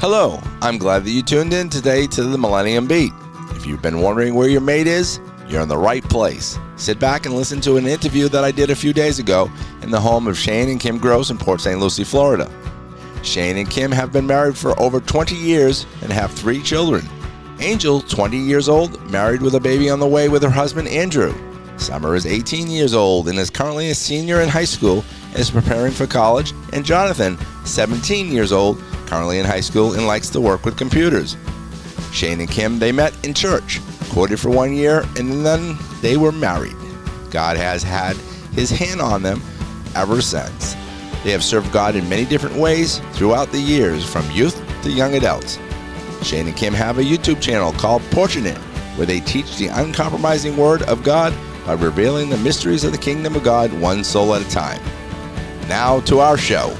Hello, I'm glad that you tuned in today to the Millennium Beat. If you've been wondering where your mate is, you're in the right place. Sit back and listen to an interview that I did a few days ago in the home of Shane and Kim Gross in Port St. Lucie, Florida. Shane and Kim have been married for over 20 years and have three children. Angel, 20 years old, married with a baby on the way with her husband Andrew. Summer is 18 years old and is currently a senior in high school and is preparing for college. And Jonathan, 17 years old, currently in high school and likes to work with computers. Shane and Kim, they met in church, courted for one year, and then they were married. God has had his hand on them ever since. They have served God in many different ways throughout the years, from youth to young adults. Shane and Kim have a YouTube channel called Porch-n-it, where they teach the uncompromising Word of God by revealing the mysteries of the kingdom of God one soul at a time. Now to our show.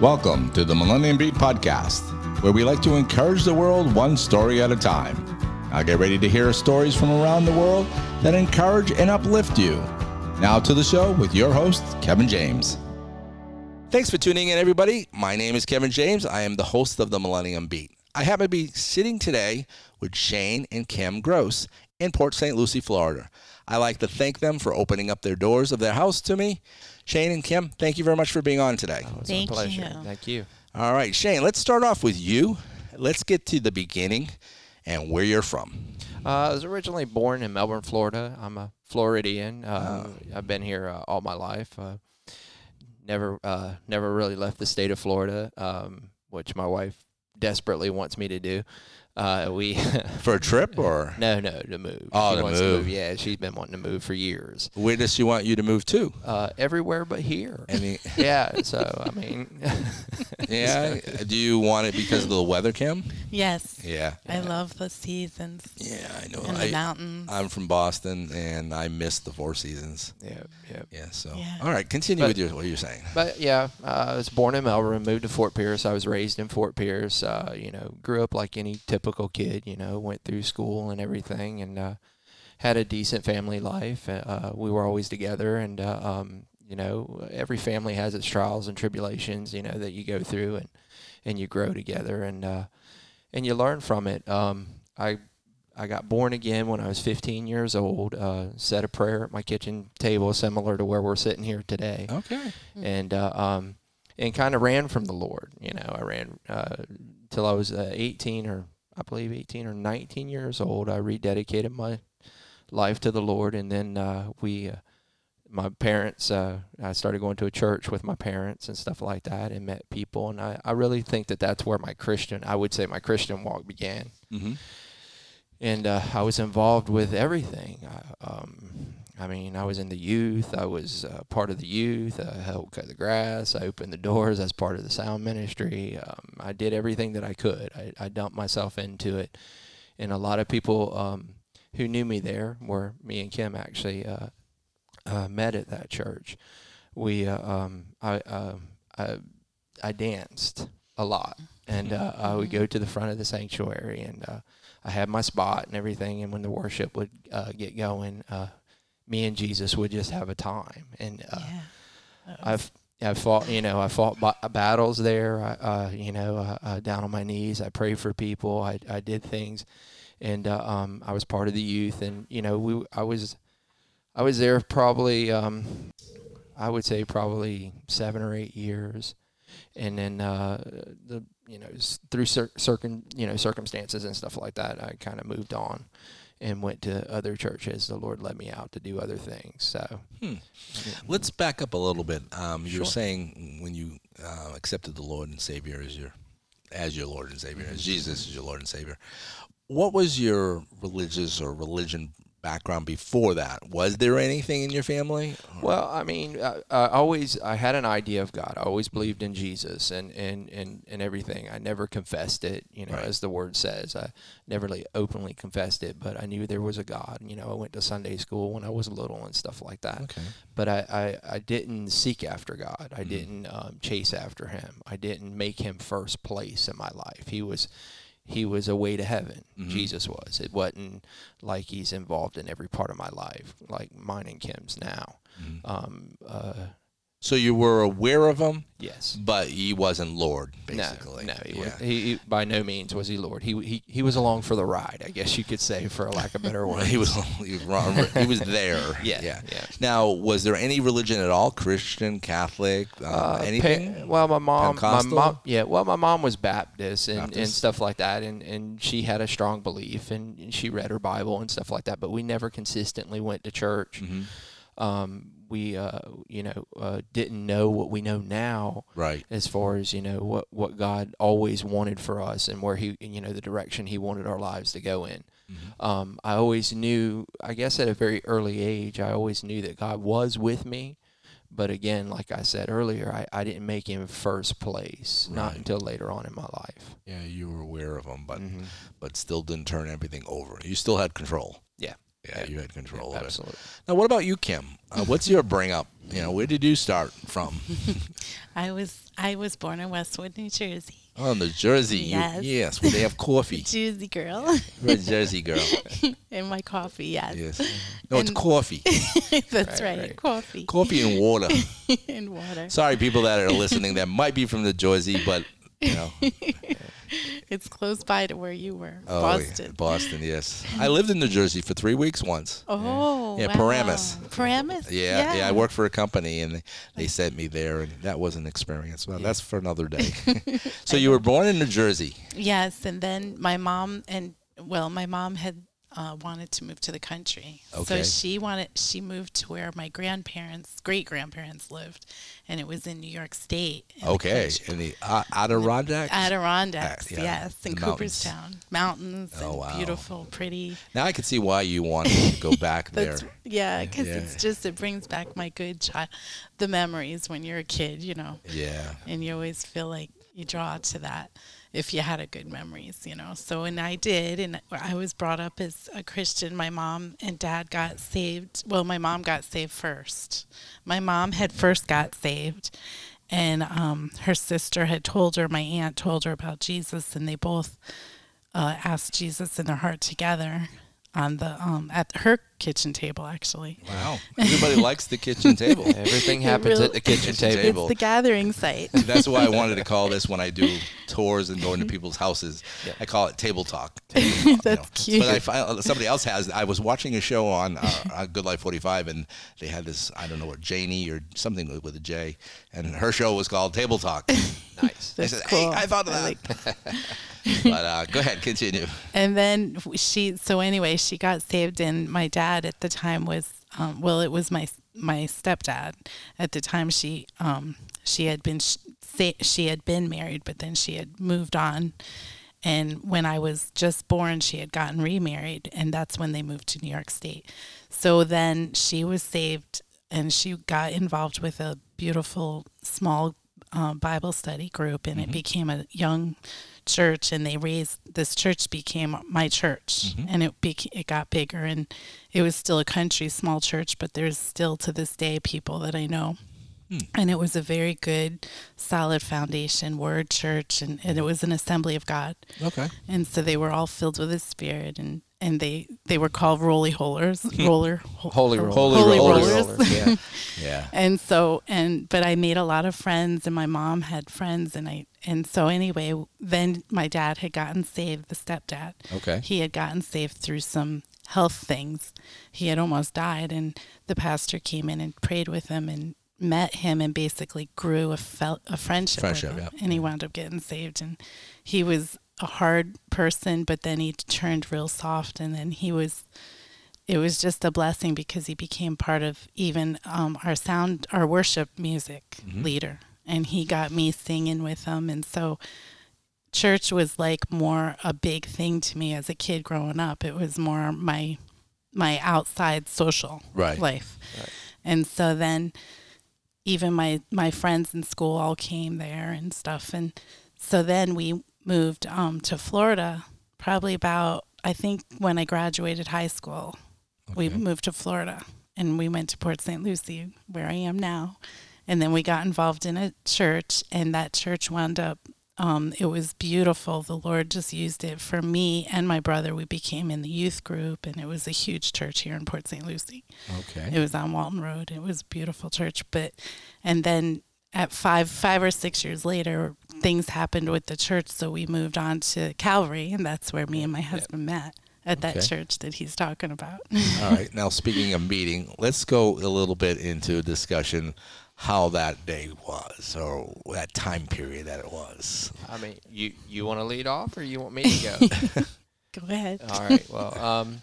Welcome to the Millennium Beat Podcast, where we like to encourage the world one story at a time. Now get ready to hear stories from around the world that encourage and uplift you. Now to the show with your host, Kevin James. Thanks for tuning in, everybody. My name is Kevin James. I am the host of the Millennium Beat. I happen to be sitting today with Shane and Kim Gross in Port St. Lucie, Florida. I like to thank them for opening up their doors of their house to me. Shane and Kim, thank you very much for being on today. Oh, it's Thank a pleasure. you. Thank you. All right, Shane, let's start off with you. Let's get to the beginning and where you're from. Uh, I was originally born in Melbourne, Florida. I'm a Floridian. Uh, I've been here uh, all my life. Uh, never, uh, never really left the state of Florida, um, which my wife desperately wants me to do. Uh, we For a trip or no, no, to move. Oh, she to wants move. to move. Yeah, she's been wanting to move for years. where does she want you to move to? Uh, everywhere but here. Any, yeah. So I mean, yeah. Do you want it because of the weather, Kim? Yes. Yeah. I love the seasons Yeah, I know. and I, the mountains. I'm from Boston and I miss the Four Seasons. yeah, yeah. Yeah. So, Yeah. all right, continue But- with your what you're saying. But yeah, uh, I was born in Melbourne, moved to Fort Pierce. I was raised in Fort Pierce. Uh, you know, grew up like any typical kid. You know, went through school and everything, and uh, had a decent family life. Uh, we were always together, and uh, um, you know, every family has its trials and tribulations. You know that you go through, and and you grow together, and uh, and you learn from it. Um, I I got born again when I was 15 years old. Uh, said a prayer at my kitchen table, similar to where we're sitting here today Okay. and uh, um, and kind of ran from the Lord. You know, I ran uh, till I was uh, 18 or I believe 18 or 19 years old. I rededicated my life to the Lord, and then uh, we, uh, my parents, uh, I started going to a church with my parents and stuff like that, and met people. And I, I really think that that's where my Christian, I would say, my Christian walk began Mm-hmm. and uh, I was involved with everything. I, um, I mean, I was in the youth. I was uh, part of the youth. I helped cut the grass. I opened the doors as part of the sound ministry. Um, I did everything that I could. I, I dumped myself into it, and a lot of people um, who knew me there, were me and Kim actually uh, uh, met at that church. We, uh, um, I, um I, I danced a lot, and uh, I would go to the front of the sanctuary and. Uh, I had my spot and everything. And when the worship would uh, get going, uh, me and Jesus would just have a time. And uh, yeah. I've I fought, you know, I fought ba- battles there. I, uh, you know, uh, uh, down on my knees. I prayed for people. I, I did things, and uh, um, I was part of the youth. And you know, we I was I was there probably um, I would say probably seven or eight years, and then uh, the you know through cir- circum you know circumstances and stuff like that, I kind of moved on and went to other churches. The Lord led me out to do other things. So Hmm. Let's back up a little bit. Um, you were saying when you uh, accepted the Lord and Savior as your as your Lord and Savior, as Jesus is your Lord and Savior. What was your religious or religion background before that? Was there anything in your family? Well, I mean, I, I always I had an idea of God. I always believed in Jesus and and and, and everything. I never confessed it, you know, Right. as the word says. I never really openly confessed it, but I knew there was a God. You know, I went to Sunday school when I was little and stuff like that. Okay. But I, I, I didn't seek after God. I didn't um, chase after Him. I didn't make Him first place in my life. He was he was a way to heaven. Jesus was. It wasn't like he's involved in every part of my life, like mine and Kim's now. Um, uh, So you were aware of him, Yes. but he wasn't Lord, basically. No, no, he, yeah. was, he, he by no means was he Lord. He, he he was along for the ride, I guess you could say, for a lack of better word. he was he was, wrong, he was there. Yeah, yeah. yeah. Now, was there any religion at all? Christian, Catholic, uh, Uh, pa- anything? well, my mom, my mom, yeah. Well, my mom was Baptist and, and stuff like that, and, and she had a strong belief, and, and she read her Bible and stuff like that. But we never consistently went to church. Mhm. Um, we, uh, you know, uh, didn't know what we know now Right. as far as you know what what God always wanted for us and where He, you know, the direction He wanted our lives to go in. Mm-hmm. Um, I always knew, I guess, at a very early age, I always knew that God was with me. But again, like I said earlier, I, I didn't make him first place, not until later on in my life. Yeah, you were aware of him, but Mhm. but still didn't turn everything over. You still had control. Yeah. Yeah, Yeah. you had control of it. Absolutely. Now, what about you, Kim? Uh, what's your bring up? You know, where did you start from? I was I was born in Westwood, New Jersey. Oh, New Jersey. You- Yes. yes, where they have coffee. Jersey girl. You're Jersey girl. and my coffee, yes. Yes. No, it's coffee. That's Right, right, right. Coffee Coffee and water. and water. Sorry, people that are listening that might be from the Jersey, but you know, It's close by to where you were, oh, yeah, Boston. Boston. Yes, I lived in New Jersey for three weeks once. Oh, Yeah, wow. Paramus. Paramus. Yeah, yeah, I worked for a company and they sent me there, and that was an experience. Well, that's for another day. so you were born in New Jersey. Yes, and then my mom and well, my mom had uh, wanted to move to the country, Okay. so she wanted she moved to where my grandparents, great grandparents lived, and it was in New York State. in Okay, country. in the uh, Adirondacks. Adirondacks, Uh, yeah, yes, in the. Cooperstown, mountains, Oh, and wow. beautiful, pretty. now I can see why you wanted to go back there. Yeah, because yeah. it's just it brings back my good child, the memories when you're a kid, you know, Yeah. and you always feel like you draw to that if you had a good memories, you know. So and I did, and I was brought up as a Christian. My mom and dad got saved. Well, my mom got saved first. My mom had first got saved, and um, her sister had told her. My aunt told her about Jesus, and they both uh, asked Jesus in their heart together on the um, at her kitchen table actually. Wow. Everybody likes the kitchen table. Everything happens really- at the kitchen Kitchen table. table. It's the gathering site. That's why I wanted to call this when I do tours and going to people's houses. Yeah. I call it table talk. Table talk, That's cute. But I find somebody else has. I was watching a show on uh, uh, Good Life 45, and they had this. I don't know what Janie or something with, with a J, and her show was called Table Talk. nice. I said, cool. "Hey, I thought of I that." like but uh, go ahead, continue. and then she so anyway she got saved and my dad at the time was um, well it was my my stepdad at the time. She um she had been sh- she had been married but then she had moved on. And when I was just born she had gotten remarried and that's when they moved to New York State. So then she was saved and she got involved with a beautiful small uh, Bible study group and it mm-hmm. became a young church and they raised this church became my church mm-hmm. and it bec- it got bigger and it was still a country small church but there's still to this day people that I know. Hmm. And it was a very good solid foundation word church and, and it hmm. was an assembly of God. Okay. and so they were all filled with the spirit and and they they were called roly holers roller Holy or- rollers. Holy holy rollers. rollers yeah. Yeah. and so and but i made a lot of friends and my mom had friends and i and so anyway then my dad had gotten saved the stepdad Okay. he had gotten saved through some health things he had almost died and the pastor came in and prayed with him and met him and basically grew a fel- a friendship, Friendship, with him. yeah. and he wound up getting saved and he was a hard person but then he turned real soft and then he was it was just a blessing because he became part of even um, our sound our worship music Mm-hmm. leader and he got me singing with him and so church was like more a big thing to me as a kid growing up it was more my my outside social Right. life Right. and so then even my my friends in school all came there and stuff and so then we moved um, to florida probably about i think when i graduated high school we moved to Florida and we went to Port St. Lucie, where I am now. And then we got involved in a church, and that church wound up um, it was beautiful. The Lord just used it for me and my brother. We became in the youth group, and it was a huge church here in Port St. Lucie. Okay. It was on Walton Road. It was a beautiful church. But and then at five five or six years later, things happened with the church, so we moved on to Calvary, and that's where me and my husband met at that Okay. church that he's talking about. All right. Now, speaking of meeting, let's go a little bit into a discussion how that day was or that time period that it was. I mean, you you want to lead off or you want me to go? Go ahead. All right. Well, um,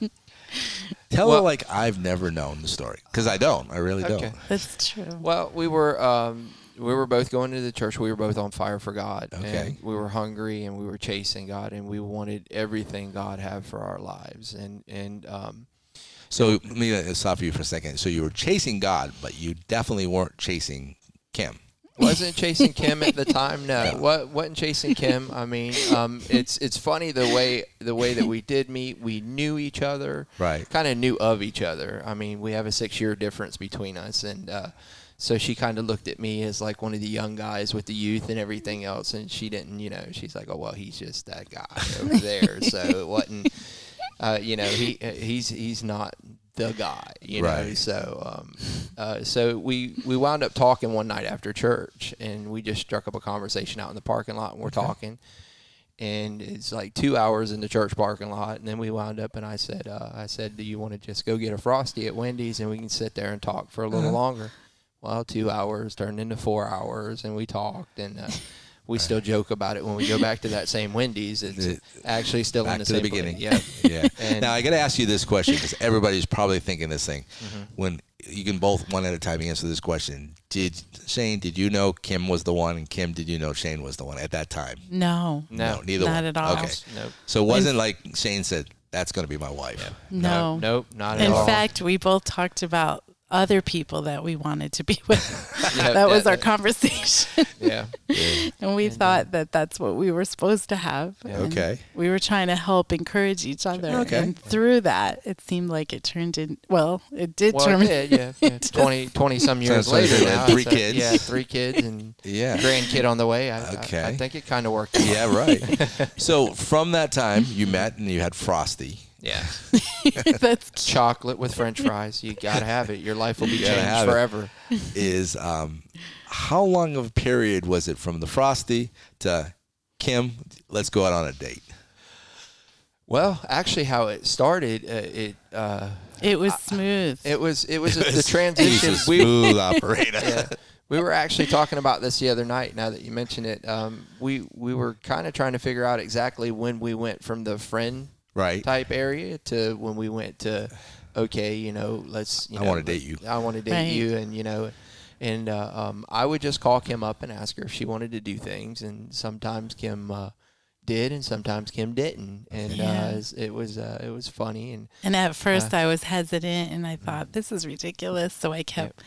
Tell Well- her like I've never known the story because I don't. I really Okay. don't. That's true. well, we were um, we were both going to the church. We were both on fire for God. Okay. And we were hungry and we were chasing God and we wanted everything God had for our lives. And and um, So let me uh, stop you for a second. So you were chasing God, but you definitely weren't chasing Kim. wasn't chasing Kim at the time. No, what wasn't chasing Kim. I mean, um, it's it's funny the way the way that we did meet. We knew each other, Right. Kind of knew of each other. I mean, we have a six year difference between us, and uh, so she kind of looked at me as like one of the young guys with the youth and everything else, and she didn't, you know, she's like, oh well, he's just that guy over there. so it wasn't, uh, you know, he he's he's not the guy, you know. Right. So, um, uh, so we we wound up talking one night after church, and we just struck up a conversation out in the parking lot, and we're talking. And it's like two hours in the church parking lot, and then we wound up, and I said, uh, I said, do you want to just go get a frosty at Wendy's, and we can sit there and talk for a little longer? Well, two hours turned into four hours, and we talked, and uh, we still joke about it when we go back to that same Wendy's. It's It- actually still Back in the to the same place. beginning. Yeah. Yeah. And- now I got to ask you this question because everybody's probably thinking this thing. Mm-hmm. When you can both one at a time answer this question. Did Shane? Did you know Kim was the one, and Kim? Did you know Shane was the one at that time? No. No, neither not one. at all. Okay. Nope. So it wasn't like Shane said, "That's going to be my wife." No. Nope. Not at In all. In fact, we both talked about other people that we wanted to be with. Yeah, that was that- our conversation. yeah. and we thought that that's what we were supposed to have. Yeah. Okay. We were trying to help encourage each other. Okay. And through that, it seemed like it turned in, well, it did Well, turn it did, yeah. yeah. 20, 20 some years So- so later you had now. three so- kids. Yeah, three kids and Yeah. grandkid on the way. I, I- Okay. I, think it kind of worked. out. Yeah, right. so from that time, you met and you had Frosty. Yeah. That's cute. Chocolate with French fries. You gotta have it. Your life will be gotta changed have it. forever. Is um, how long of a period was it from the Frosty to Kim? Let's go out on a date. Well, actually, how it started, uh, it uh, It was smooth. it was it was the He's transition. a We smooth operator. yeah. We were actually talking about this the other night. Now that you mention it, um, we we were kind of trying to figure out exactly when we went from the friend Right. type area to when we went to okay, you know, let's. You I wanna date you. I want to date Right. you, and you know, and uh, um, I would just call Kim up and ask her if she wanted to do things, and sometimes Kim uh, did, and sometimes Kim didn't, and Yeah. uh, it was uh, it was funny, and And at first, Uh, I was hesitant and I thought, this is ridiculous. So I kept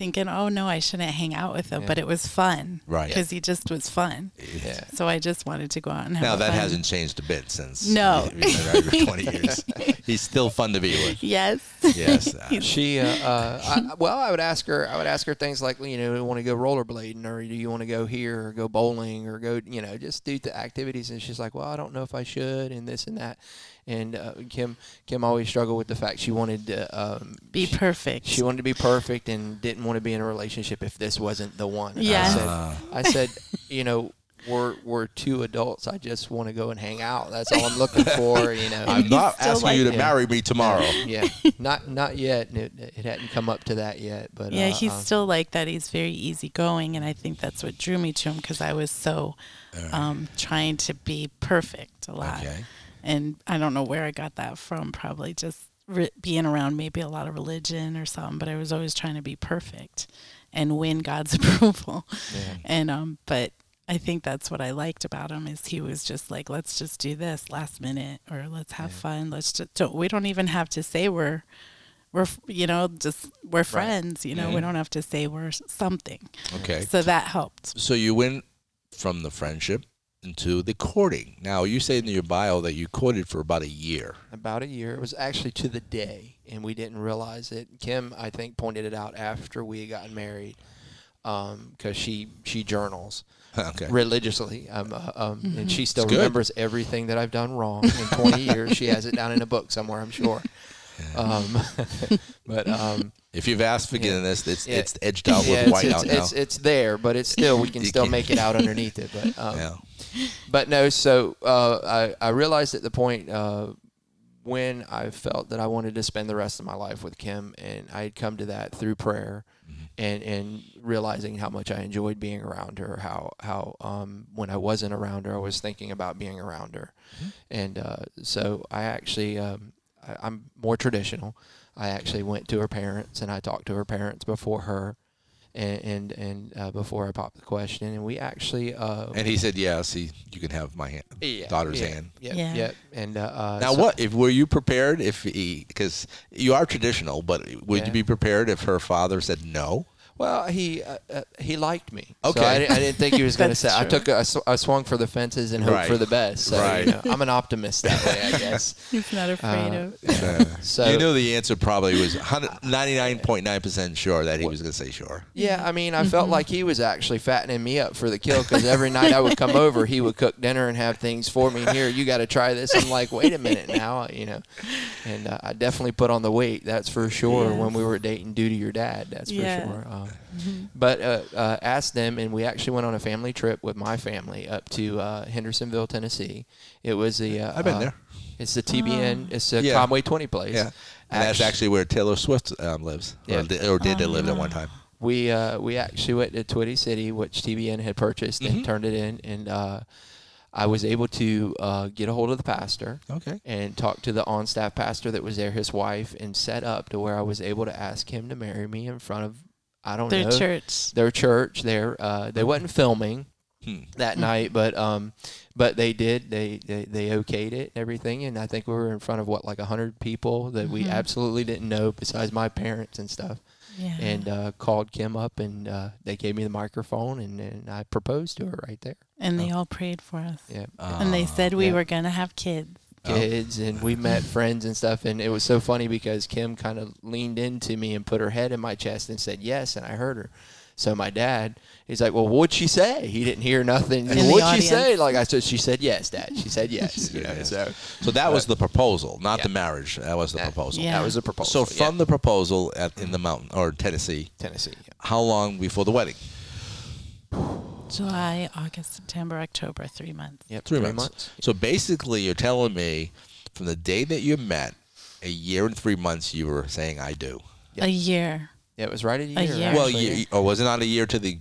thinking, oh, no, I shouldn't hang out with him. Yeah. But it was fun. Right. Because he just was fun. yeah. So I just wanted to go out and have Now that fun. hasn't changed a bit since No. we've been 20 years. He's still fun to be with. Yes. Yes. uh, She, uh, uh, I, well, I would ask her. I would ask her things like, you know, do you want to go rollerblading, or do you want to go here, or go bowling, or go, you know, just do the activities. And she's like, well, I don't know if I should, and this and that. And uh, Kim, Kim always struggled with the fact she wanted to um, Be she- perfect. She wanted to be perfect and didn't want to be in a relationship if this wasn't the one. And Yes. I said, Uh. I said, you know, we're we're two adults. I just want to go and hang out. That's all I'm looking for. You know, I'm not asking like you to it. marry me tomorrow. yeah, not not yet. It, it hadn't come up to that yet, but yeah, uh, he's um, still like that. He's very easygoing. And I think that's what drew me to him because I was so um, trying to be perfect a lot. Okay. And I don't know where I got that from. Probably just re- being around maybe a lot of religion or something. But I was always trying to be perfect and win God's approval. Yeah. And um, but I think that's what I liked about him is he was just like, let's just do this last minute or let's have fun. Let's just don't, we don't even have to say we're we're you know just we're friends. You know we don't have to say we're something. Okay. So that helped. So you went from the friendship into the courting. Now you say in your bio that you courted for about a year. about a year. It was actually to the day, and we didn't realize it. Kim, I think, pointed it out after we had gotten married, because she she journals. Okay. religiously. Um, uh, um, and she still It's good. remembers everything that I've done wrong in 20 years. She has it down in a book somewhere, I'm sure. Um, but um, If you've asked forgiveness, it's Yeah. it's edged out yeah, with it's, white it's, out now. it's, it's there, but it's still we can still can't- make it out underneath it. But um, yeah. but no, so uh, I I realized at the point uh, when I felt that I wanted to spend the rest of my life with Kim, and I had come to that through prayer, and and realizing how much I enjoyed being around her, how how um, when I wasn't around her, I was thinking about being around her, and uh, so I actually um, I, I'm more traditional. I actually went to her parents and I talked to her parents before her. And and, and uh, before I popped the question, and we actually uh, And he said, "Yeah, see, you can have my hand, yeah, daughter's yeah, hand." Yeah, Yeah. yeah. And uh, uh, Now, so- what if were you prepared if he? Because you are traditional, but would Yeah. you be prepared if her father said no? Well, he uh, uh, he liked me. Okay. So I, didn't, I didn't think he was going to That's say. I took a, I sw- I swung for the fences and hoped Right. for the best. So Right. you know, I'm an optimist that way, I guess. He's not afraid Uh, of. So you knew the answer probably was 99.9 percent sure that he was going to say sure. Yeah, I mean, I felt like he was actually fattening me up for the kill because every night I would come over, he would cook dinner and have things for me. Here, you got to try this. I'm like, wait a minute now, you know. And uh, I definitely put on the weight, that's for sure. Yes. When we were dating, due to your dad, that's Yeah. for sure. Um, But uh, uh, asked them, and we actually went on a family trip with my family up to uh, Hendersonville, Tennessee. It was the uh, I've been uh, there. It's the TBN. It's the Yeah. Conway Twitty place. Yeah, and that's actually where Taylor Swift um, lives, Yeah. or, did, or did live at one time. we uh, we actually went to Twitty City, which TBN had purchased Mm-hmm. and turned it in, and uh, I was able to uh, get a hold of the pastor Okay. and talk to the on-staff pastor that was there, his wife, and set up to where I was able to ask him to marry me in front of I don't know. Their know church. their church. There, uh, they wasn't filming Hmm. that night, but um, but they did. They, they they okayed it and everything, and I think we were in front of what like a hundred people that we Mhm. absolutely didn't know besides my parents and stuff Yeah. and uh, called Kim up, and uh, they gave me the microphone, and, and I proposed to her right there. and they all prayed for us. Yeah, and they said we yeah. were going to have kids. Oh. kids, and we met friends and stuff, and it was so funny because Kim kind of leaned into me and put her head in my chest and said yes, and I heard her. So my dad, he's like, "Well, what'd she say?" He didn't hear nothing. In what'd she say? Like I said, she said yes, Dad. She said yes. you know, Yes. so So that was the proposal, not Yeah. the marriage. That was the that- proposal. Yeah. that was the proposal. So from yeah. the proposal at, in the mountain or Tennessee, Tennessee, yeah. how long before the wedding? July, August, September, October, three months. Yep, Three, months. So basically, you're telling me from the day that you met, a year and three months, you were saying "I do." Yep. A year. Yeah, it was right at a A year. year. Well, actually. you, or was it not a year to the?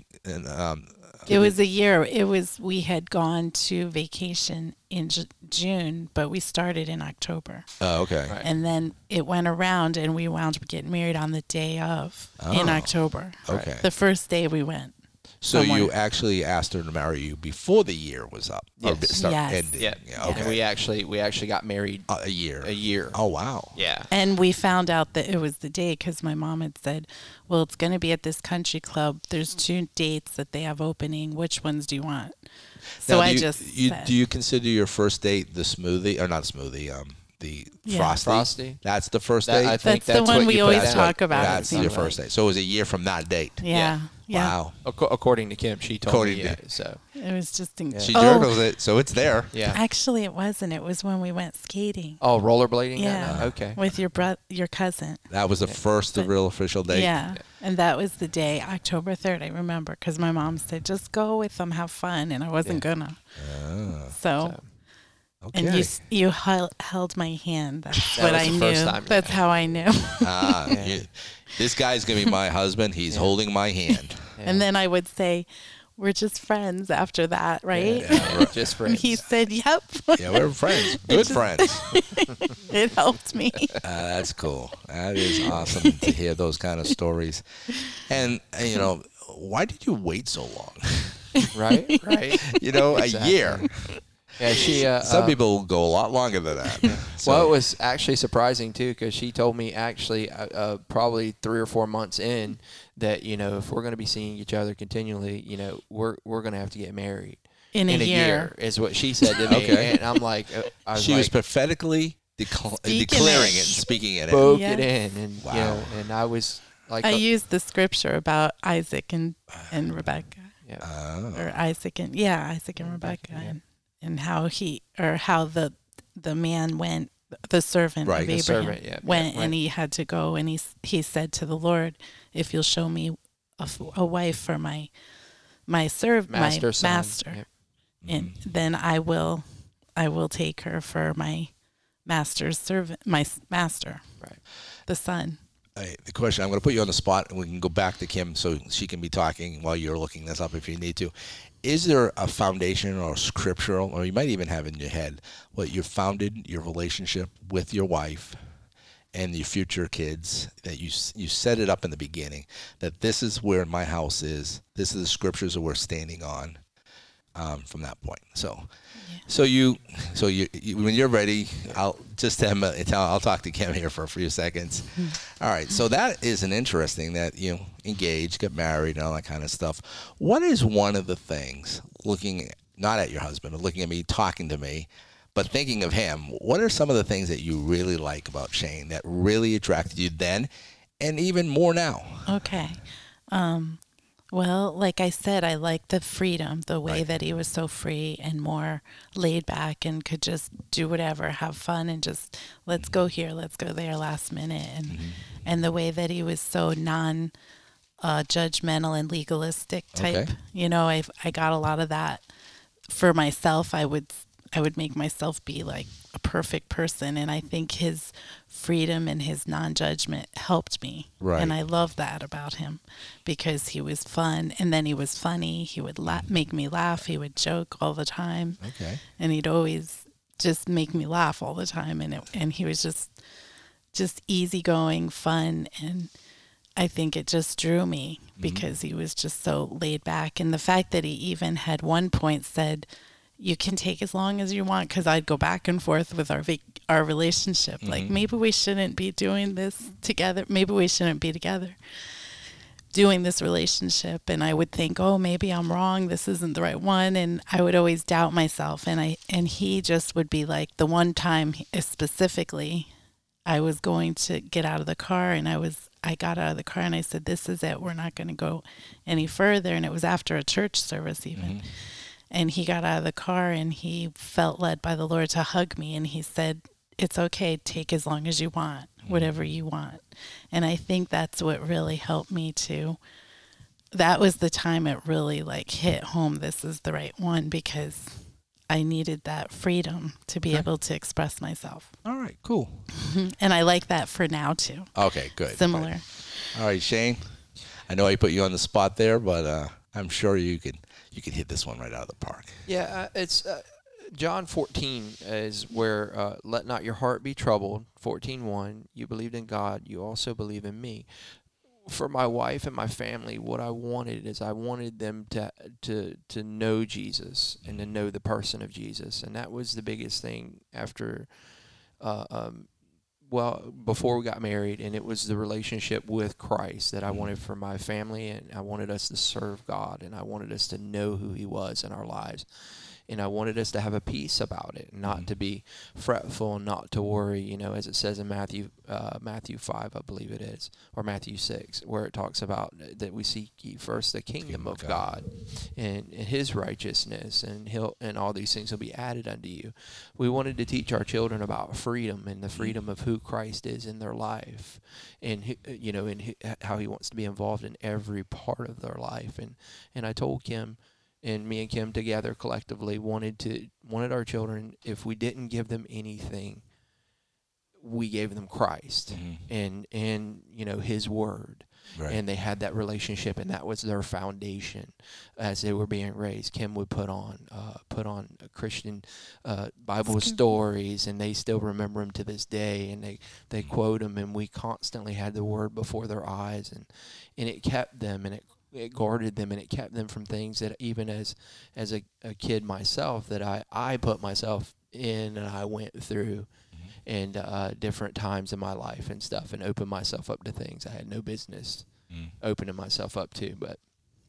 Um, It was a year. It was we had gone to vacation in Ju- June, but we started in October, oh, okay. Right. and then it went around, and we wound up getting married on the day of in Oh. October. Okay. The first day we went. So you actually asked her to marry you before the year was up or Yes. start Yes. ending. Yeah. Yeah, okay. And we actually we actually got married Uh, a year. a year. Oh wow. Yeah. And we found out that it was the day because my mom had said, "Well, it's going to be at this country club. There's two dates that they have opening. Which ones do you want?" So Now, I you, just you said, do you consider your first date the smoothie or not smoothie? Um, the Yeah. frosty. Frosty. That's the first That- date. I think That's the one what we you put always down. talk about, it That's seems your like. first date. So it was a year from that date. "Yeah, yeah." Wow. Ac- According to Kim, she told According me. to- Yeah, so It was just in- She oh, jurgles it, so it's there. yeah. Actually, it wasn't. It was when we went skating. Oh, rollerblading. Yeah. night? Okay. With your bro- your cousin. That was the first But- real official date. Yeah. And that was the day, October 3rd, I remember, because my mom said, just go with them, have fun. And I wasn't going to. Ah, So, So, okay. and you you held, held my hand. That's That what was I the knew. first time, That's yeah. how I knew. ah, Yeah. you- this guy's gonna be my husband. He's Yeah. holding my hand. And then I would say, we're just friends after that, right? Yeah, right. just And friends. he said, yep. Yeah, we're friends. Good just- friends. it helped me. Uh, that's cool. That is awesome to hear those kind of stories. And, uh, you know, why did you wait so long? right. Right. You know, Exactly. a year. Yeah. She. Uh, Some uh, people go a lot longer than that. So- well, it was actually surprising too because she told me actually uh, uh, probably three or four months in that you know if we're going to be seeing each other continually, you know we're we're going to have to get married In, in a, year. is what she said to me. Okay. And I'm like, uh, I was she like, was prophetically decl- Speaking declaring it. it and speaking it. spoke Yes. it in, and you know, and I was like, I uh, used the scripture about Isaac and, and Rebecca. Yeah. Oh. or Isaac and yeah, Isaac and Rebecca, Rebecca, yeah. and, and how he or how the the man went, the servant Right, of the Abraham servant, yeah, yeah, went right. and he had to go and he he said to the Lord, if you'll show me a wife for my my serv Master, my son. master, Yep. and mm-hmm. then I will I will take her for my master's servant, my master, Right. the son. Hey, the question I'm going to put you on the spot, and we can go back to Kim so she can be talking while you're looking this up if you need to. Is there a foundation or a scriptural, or you might even have in your head, what you founded your relationship with your wife and your future kids that you you set it up in the beginning that this is where my house is. This is the scriptures that we're standing on um, from that point. So, so you, so you, you, when you're ready, I'll just tell, I'll talk to Kim here for a few seconds. All right. So that is an interesting that you know, engage, get married, and all that kind of stuff. What is one of the things looking not at your husband, but looking at me, talking to me, but thinking of him? What are some of the things that you really like about Shane that really attracted you then, and even more now? Okay. Um, well, like I said, I like the freedom, the way Right. that he was so free and more laid back and could just do whatever, have fun and just let's go here, let's go there last minute and Mm-hmm. and the way that he was so non uh, judgmental and legalistic type. Okay. You know, I I got a lot of that for myself. I would I would make myself be like a perfect person and I think his freedom and his non-judgment helped me. Right. And I love that about him because he was fun and then he was funny. He would la- make me laugh. He would joke all the time Okay. and he'd always just make me laugh all the time and it, and he was just just easygoing, fun and I think it just drew me mm-hmm. because he was just so laid back and the fact that he even had one point said you can take as long as you want because I'd go back and forth with our vac- our relationship. Like mm-hmm. maybe we shouldn't be doing this together. Maybe we shouldn't be together doing this relationship. And I would think, oh, maybe I'm wrong. This isn't the right one. And I would always doubt myself. And I and he just would be like the one time specifically, I was going to get out of the car and I was I got out of the car and I said, "This is it. We're not going to go any further." And it was after a church service even mm-hmm. And he got out of the car and he felt led by the Lord to hug me and he said, It's okay, take as long as you want, whatever you want. And I think that's what really helped me to that was the time it really like hit home this is the right one because I needed that freedom to be able to express myself. All right. Cool. And I like that for now too. Okay. Good. Similar. All right, Shane. I know I put you on the spot there, but uh, I'm sure you could you could hit this one right out of the park. Yeah, uh, it's uh, John 14 is where uh, let not your heart be troubled. 14:1, you believed in God, you also believe in me. For my wife and my family, what I wanted is I wanted them to to to know Jesus and to know the person of Jesus, and that was the biggest thing after. Uh, um, well, before we got married, and it was the relationship with Christ that I mm-hmm. wanted for my family, and I wanted us to serve God, and I wanted us to know who He was in our lives, and I wanted us to have a peace about it, not to be fretful, not to worry. You know, as it says in Matthew, uh, Matthew five, I believe it is, or Matthew six, where it talks about that we seek ye first the kingdom of God, and, and His righteousness, and He'll and all these things will be added unto you. We wanted to teach our children about freedom and the freedom of who Christ is in their life, and who- you know, and who- how He wants to be involved in every part of their life. And and I told Kim, and me and Kim together collectively wanted to wanted our children if we didn't give them anything, we gave them Christ and and you know His Word. Right. and they had that relationship and that was their foundation as they were being raised. Kim would put on uh, put on christian uh, bible stories and they still remember them to this day and they they quote them and we constantly had the word before their eyes and and it kept them and it it guarded them and it kept them from things that even as as a, a kid myself that I, I put myself in and I went through and uh, different times in my life and stuff and opened myself up to things I had no business Mm. opening myself up to. But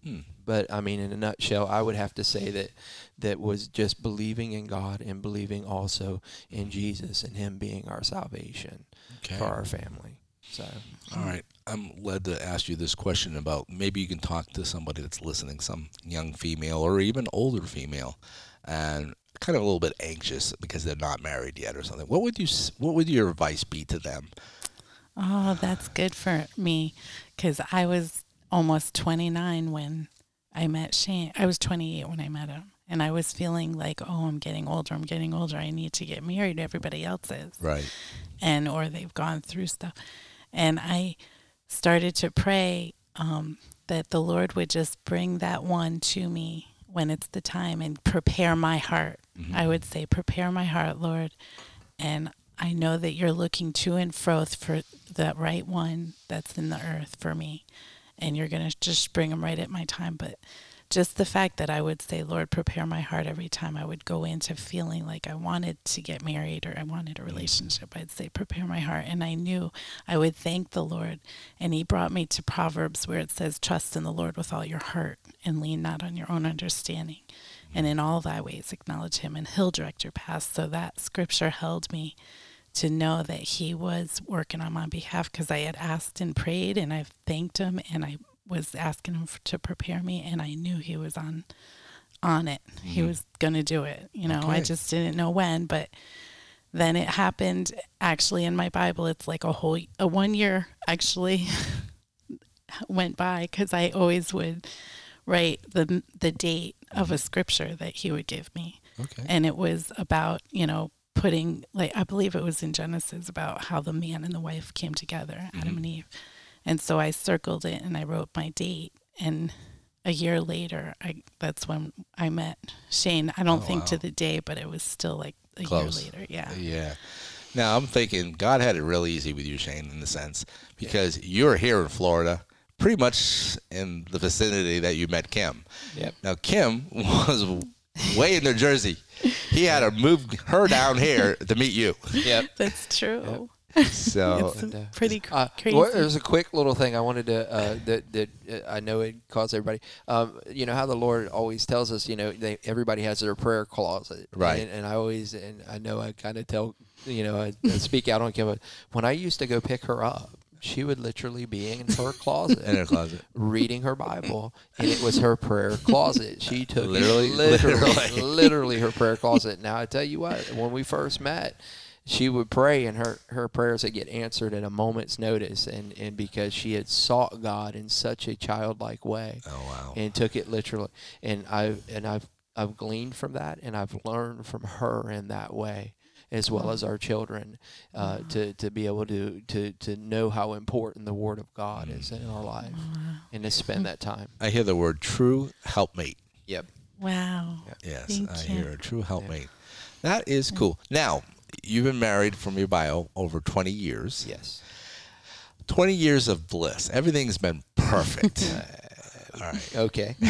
Hmm. but I mean, in a nutshell, I would have to say that that was just believing in God and believing also in Jesus and Him being our salvation Okay. for our family. So All right. I'm led to ask you this question about maybe you can talk to somebody that's listening, some young female or even older female, and kind of a little bit anxious because they're not married yet or something. What would you What would your advice be to them? Oh, that's good for me because I was almost 29 when I met Shane. I was 28 when I met him. And I was feeling like, oh, I'm getting older. I'm getting older. I need to get married. Everybody else is. Right. And, or they've gone through stuff. And I started to pray um, that the Lord would just bring that one to me when it's the time and prepare my heart. I would say, prepare my heart, Lord. And I know that you're looking to and fro for that right one that's in the earth for me. And you're going to just bring them right at my time. But just the fact that I would say, Lord, prepare my heart every time I would go into feeling like I wanted to get married or I wanted a mm. relationship, I'd say, prepare my heart. And I knew I would thank the Lord. And He brought me to Proverbs where it says, Trust in the Lord with all your heart and lean not on your own understanding. And in mm. all thy ways acknowledge Him, and He'll direct your path. So that scripture held me to know that he was working on my behalf because I had asked and prayed and I've thanked him and I was asking him f- to prepare me and I knew he was on on it. He mm-hmm. was going to do it. You know, I just didn't know when, but then it happened actually in my Bible. It's like a whole a one year actually went by cuz I always would write the the date of a scripture that he would give me Okay. and it was about you know putting like i believe it was in genesis about how the man and the wife came together adam mm-hmm. and eve and so i circled it and i wrote my date and a year later i that's when i met shane i don't Oh, think wow. to the day but it was still like a Close. year later yeah Yeah. Now I'm thinking God had it real easy with you, Shane, in the sense because you're here in Florida, pretty much in the vicinity that you met Kim. Yep. Now Kim was way in New Jersey. He had to move her down here to meet you. Yep. that's true So it's and, uh, pretty cr- Uh, crazy well, there's a quick little thing I wanted to uh, that that uh, I know it caused everybody. Um, you know how the Lord always tells us, you know, they, everybody has their prayer closet, Right. And, and I always, and I know I kind of tell, you know, I, I speak out on Kim. but When I used to go pick her up, she would literally be in her closet. in her closet. reading her Bible, and it was her prayer closet. She took Literally- literally, literally. literally, her prayer closet. Now I tell you what, when we first met, she would pray, and her her prayers would get answered at a moment's notice, and and because she had sought God in such a childlike way, Oh wow. and took it literally, and I and I've I've gleaned from that, and I've learned from her in that way. As well as our children, uh, to to be able to, to to know how important the Word of God is in our life, and to spend that time. I hear the word true helpmate. Yep. wow Yes, Thank I you. hear a true helpmate. That is cool. Now, you've been married from your bio over 20 years. Yes. 20 years of bliss. Everything's been perfect. All right. Okay.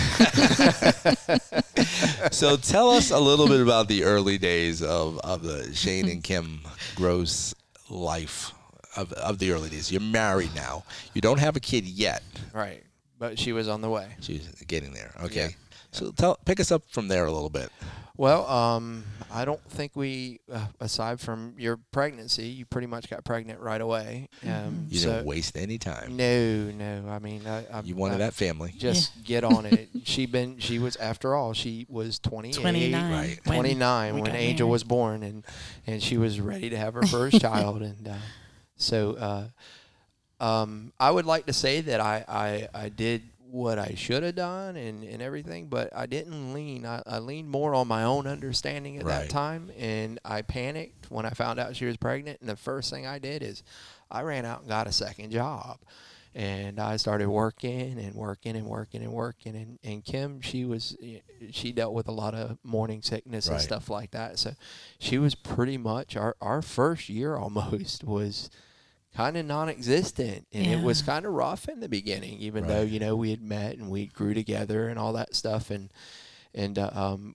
So tell us a little bit about the early days of, of the Shane and Kim Gross life of, of the early days. You're married now. You don't have a kid yet. right. But she was on the way. She's getting there. Okay. Yeah. So tell pick us up from there a little bit. Well, um, I don't think we, uh, aside from your pregnancy, you pretty much got pregnant right away. Um, You so didn't waste any time. no, no. I mean, I, I, You wanted I, that family. Just get on it. She been. She was after all. She was 28, 29 Right. when 29 we when Angel married. was born, and and she was ready to have her first child, and uh, so uh, um, I would like to say that I I, I did what I should have done and, and everything, but I didn't lean. I, I leaned more on my own understanding at Right. that time, and I panicked when I found out she was pregnant. And the first thing I did is I ran out and got a second job. And I started working and working and working and working. And, and Kim, she was, she dealt with a lot of morning sickness Right. and stuff like that. So she was pretty much, our, our first year almost was kind of non-existent and it was kind of rough in the beginning even though you know we had met and we grew together and all that stuff and and uh, um,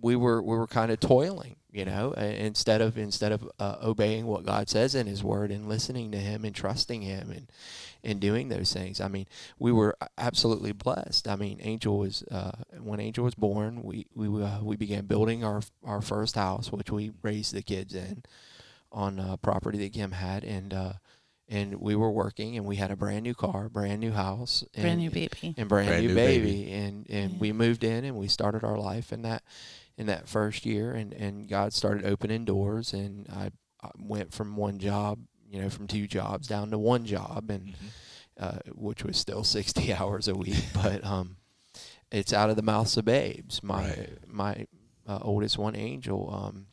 we were we were kind of toiling you know instead of instead of uh, obeying what God says in his word and listening to him and trusting him and and doing those things. I mean we were absolutely blessed. I mean Angel was uh, when Angel was born we we uh, we began building our our first house which we raised the kids in on uh, property that Kim had, and uh, and we were working, and we had a brand new car, brand new house, and, Brand new baby. and brand, Brand new, new baby, baby. and and Yeah. we moved in and we started our life in that in that first year, and and God started opening doors, and I, I went from one job, you know, from two jobs down to one job, and uh, which was still 60 hours a week, but um, it's out of the mouths of babes. My Right. my uh, oldest one, Angel, um,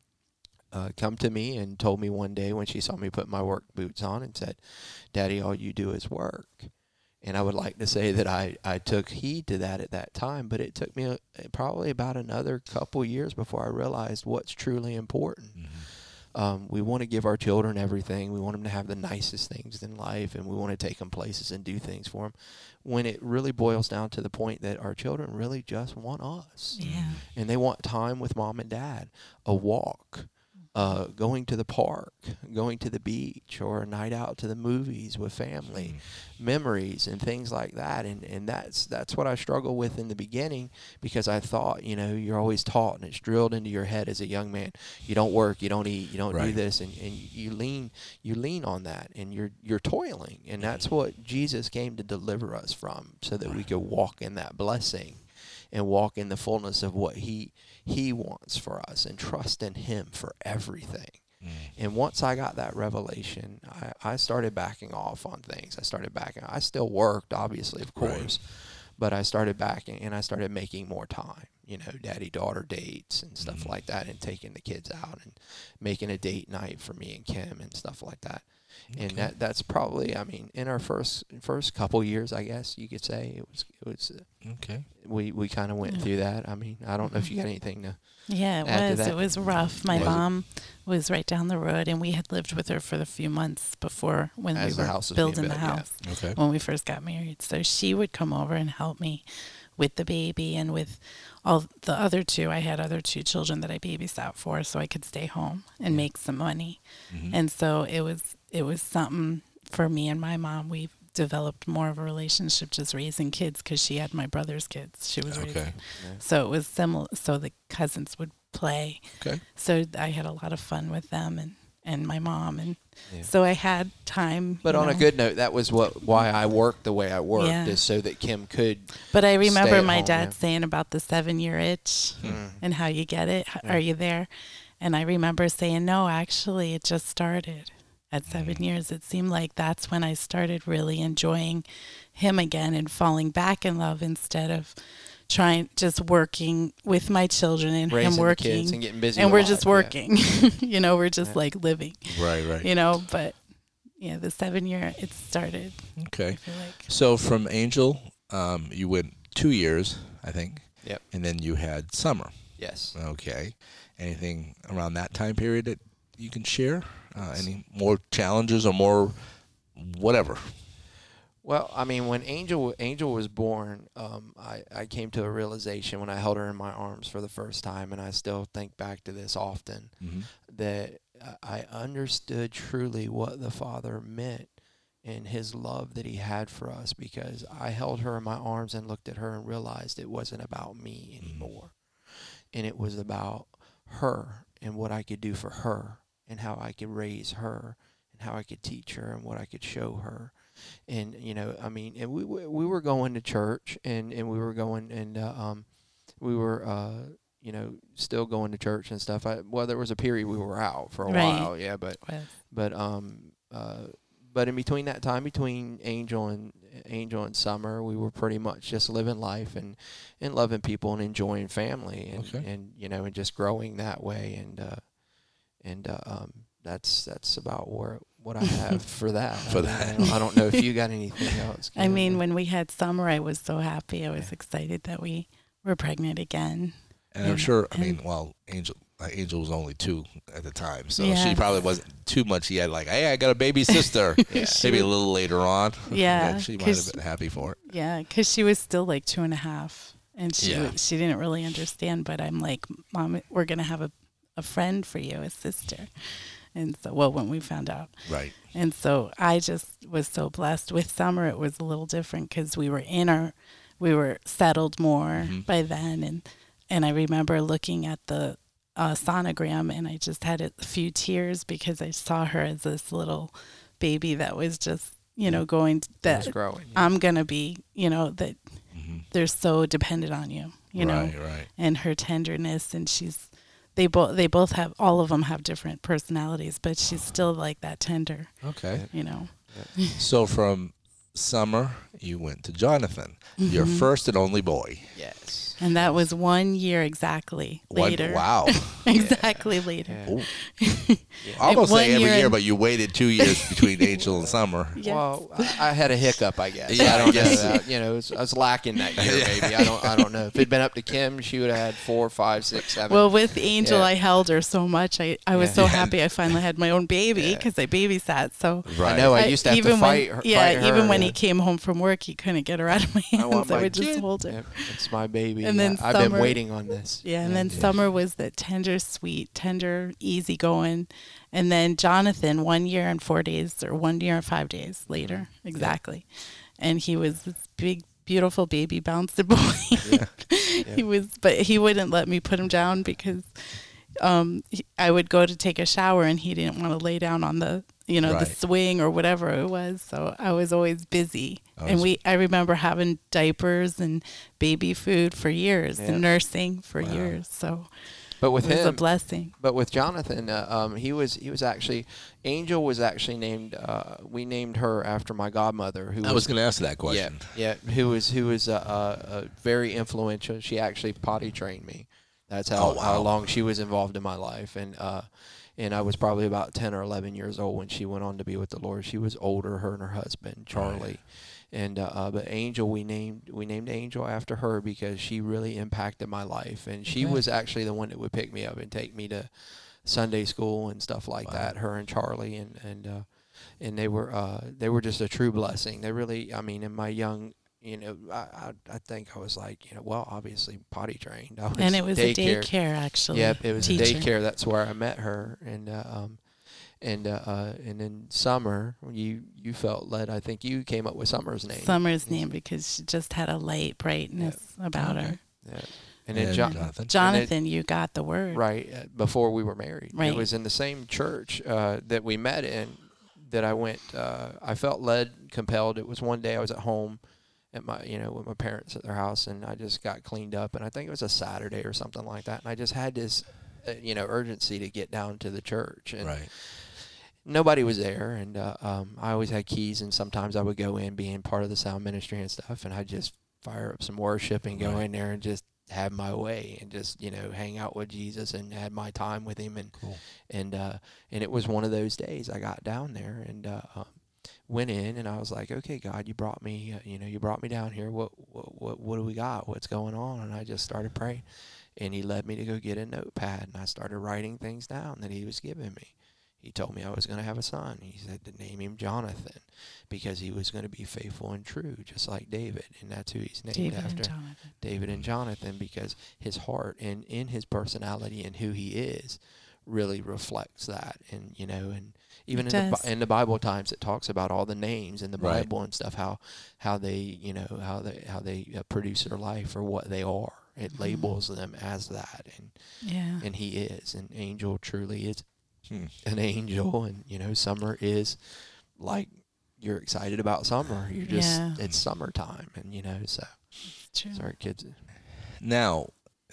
uh, come to me and told me one day when she saw me put my work boots on and said, "Daddy, all you do is work." And I would like to say that I, I took heed to that at that time, but it took me a, probably about another couple years before I realized what's truly important. Um, we want to give our children everything. We want them to have the nicest things in life, and we want to take them places and do things for them. When it really boils down to the point that our children really just want us, Yeah. and they want time with mom and dad, a walk, uh, going to the park, going to the beach, or a night out to the movies with family, memories and things like that. And and that's that's what I struggled with in the beginning because I thought, you know, you're always taught and it's drilled into your head as a young man. You don't work, you don't eat, you don't do this, and, and you lean you lean on that, and you're you're toiling, and that's what Jesus came to deliver us from, so that we could walk in that blessing and walk in the fullness of what he he wants for us and trust in him for everything. Mm. And once I got that revelation, I, I started backing off on things. I started backing. I still worked, obviously, of Right. course, but I started backing and I started making more time. You know, daddy daughter dates and stuff mm. like that, and taking the kids out and making a date night for me and Kim and stuff like that. And that that's probably, I mean, in our first first couple years, I guess you could say it was it was uh, Okay. we we kind of went Yeah. through that. I mean, I don't know if you got anything to. Yeah, it add to was. that? It was rough. My Was it? mom was right down the road, and we had lived with her for the few months before when As we were house was building the built, yeah. house Okay. when we first got married. So she would come over and help me with the baby and with all the other two. I had other two children that I babysat for, so I could stay home and make some money. Mm-hmm. And so it was it was something for me and my mom. We developed more of a relationship just raising kids because she had my brother's kids. She was raising. Okay. So it was similar. So the cousins would play. Okay. So I had a lot of fun with them and, and my mom. And Yeah. so I had time. But you on a good note, that was what why I worked the way I worked Yeah. is so that Kim could. But I stay remember at my home, dad yeah. saying about the seven year itch Mm. and how you get it. Yeah. Are you there? And I remember saying, no, actually, it just started at seven Mm. years. It seemed like that's when I started really enjoying him again and falling back in love instead of trying just working with my children and raising him the working kids and getting busy. and we're just life, yeah. working you know we're just Yeah. like living Right. Right. you know but yeah the seven year it started Okay. like So from Angel, um, you went two years, I think. Yep. And then you had summer. Yes. Okay. Anything around that time period that you can share? Uh, any more challenges or more whatever? Well, I mean, when Angel Angel was born, um, I I came to a realization when I held her in my arms for the first time, and I still think back to this often. Mm-hmm. that I understood truly what the Father meant and His love that He had for us because I held her in my arms and looked at her and realized it wasn't about me anymore. And it was about her and what I could do for her and how I could raise her and how I could teach her and what I could show her. And, you know, I mean, and we, we we were going to church and, and we were going and, uh, um, we were, uh, you know, still going to church and stuff. I, well, there was a period we were out for a Right. while, yeah, but was but um uh but in between that time between Angel and Angel and Summer, we were pretty much just living life and and loving people and enjoying family and Okay. and you know and just growing that way and uh and uh, um that's that's about where what I have for that. For I mean, that. I don't, I don't know if you got anything else. i Kim. mean when we had summer i was so happy i was excited that we were pregnant again And I'm And- sure. I mean, well, Angel. Uh, Angel was only two at the time, so she probably wasn't too much yet. Like, hey, I got a baby sister. Yeah. Maybe a little later on. Yeah, she might have been happy for it. yeah because she was still like two and a half and she Yeah. she didn't really understand but i'm like mom we're gonna have a, a friend for you a sister and so well when we found out Right. And so I just was so blessed. With summer, it was a little different because we were in our, we were settled more Mhm. by then, and and I remember looking at the uh, sonogram, and I just had a few tears because I saw her as this little baby that was just you know going that growing. I'm gonna be you know that Mhm. they're so dependent on you you know right, right. and her tenderness and she's they both they both have all of them have different personalities but she's still like that tender Okay. you know So from summer, you went to Jonathan, your Mhm. first and only boy. yes. And that was one year exactly One- later wow. exactly later Yeah. Ooh. I almost One say every year year, and- but you waited two years between Angel and Summer. Yes. Well, I, I had a hiccup, I guess. Yeah, I I don't guess. know. That, you know, was, I was lacking that year, Yeah. maybe. I don't. I don't know. If it'd been up to Kim, she would have had four, five, six, seven. Well, with Angel, Yeah. I held her so much. I, I was Yeah. so Yeah. happy I finally had my own baby Yeah. because I babysat. So Right. I know. I used to have even to fight when, her. Yeah, fight her, even when he came home from work, he couldn't get her out of my hands. I I, want my would just hold her. Yep, it's my baby. And then I, have been Summer- waiting on this. Yeah, and then Yeah. Summer was the tender, sweet, tender, easy going, And then Jonathan, one year and four days, or one year and five days later, exactly. And he was this big, beautiful baby bouncer boy. he was, but he wouldn't let me put him down because um, I would go to take a shower and he didn't want to lay down on the, you know, the swing or whatever it was. So I was always busy. I and we, I remember having diapers and baby food for years Yeah. and nursing for Wow. years. So But with it was a blessing. but with Jonathan, uh, um, he was he was actually Angel was actually named. Uh, we named her after my godmother, who I was going to ask that question. yeah, yeah who was who was uh, uh, uh, very influential. She actually potty trained me. That's how, Oh, wow. how long she was involved in my life, and uh, and I was probably about ten or eleven years old when she went on to be with the Lord. She was older, her and her husband Charlie, and uh, uh, but Angel we named we named Angel after her because she really impacted my life, and she Okay. was actually the one that would pick me up and take me to Sunday school and stuff like Wow. that. Her and Charlie, and and uh, and they were uh, they were just a true blessing. They really, I mean, in my young, you know, I I, I think I was like, you know, well, obviously potty trained. I was And it was daycare. a daycare, actually. Yep, it was teacher. a daycare. That's where I met her, and uh, um, and uh, uh, and in summer, you you felt led. I think you came up with Summer's name. Summer's name because she just had a light brightness about Okay. her. Yeah. And then And John, Jonathan. Jonathan, you got the word. right uh, before we were married. Right. It was in the same church uh, that we met in that I went. Uh, I felt led, compelled. It was one day I was at home at my, you know, with my parents at their house, and I just got cleaned up, and I think it was a Saturday or something like that, and I just had this, uh, you know, urgency to get down to the church, and Right. nobody was there, and uh, um, I always had keys, and sometimes I would go in, being part of the sound ministry and stuff, and I just fire up some worship and go Right. in there and just have my way and just you know hang out with Jesus and had my time with him and Cool. and uh, and it was one of those days I got down there and uh, um, went in and I was like, okay, God, you brought me, uh, you know, you brought me down here. What, what what what do we got? What's going on? And I just started praying, and He led me to go get a notepad and I started writing things down that He was giving me. He told me I was going to have a son. He said to name him Jonathan because he was going to be faithful and true, just like David, and that's who he's named David after. and David and Jonathan because his heart and in his personality and who he is really reflects that and you know and even It in the, does. Bi- in the Bible times it talks about all the names in the Right. Bible and stuff how how they you know how they how they uh, produce their life or what they are it Mm-hmm. labels them as that and Yeah. and he is an angel truly is Hmm. an angel and you know summer is like you're excited about summer you're just Yeah. it's summertime and you know so true. sorry kids Now,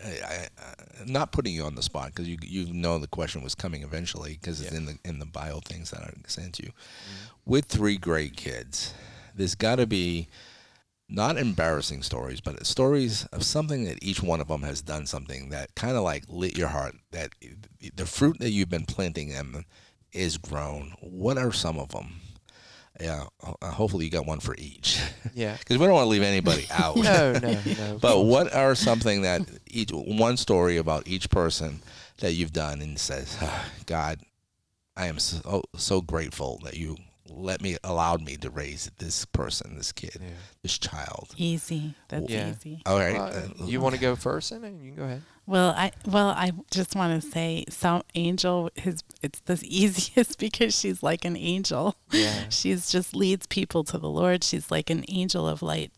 I, I, I'm not putting you on the spot because you you know the question was coming eventually because it's Yeah. in the in the bio things that I sent you. Mm-hmm. With three great kids, there's got to be not embarrassing stories, but stories of something that each one of them has done something that kind of like lit your heart. That the fruit that you've been planting them is grown. What are some of them? Yeah, uh, hopefully you got one for each, yeah because we don't want to leave anybody out. no, no, no. But what are something that each one story about each person that you've done and says, "Ah, God, I am so so grateful that you let me allowed me to raise this person, this kid, Yeah. this child. Easy. That's Yeah. easy. All right. Uh, you want to go first, and then you can go ahead. Well, I well, I just want to say, some angel is it's the easiest because she's like an angel. Yeah. She's just leads people to the Lord. She's like an angel of light,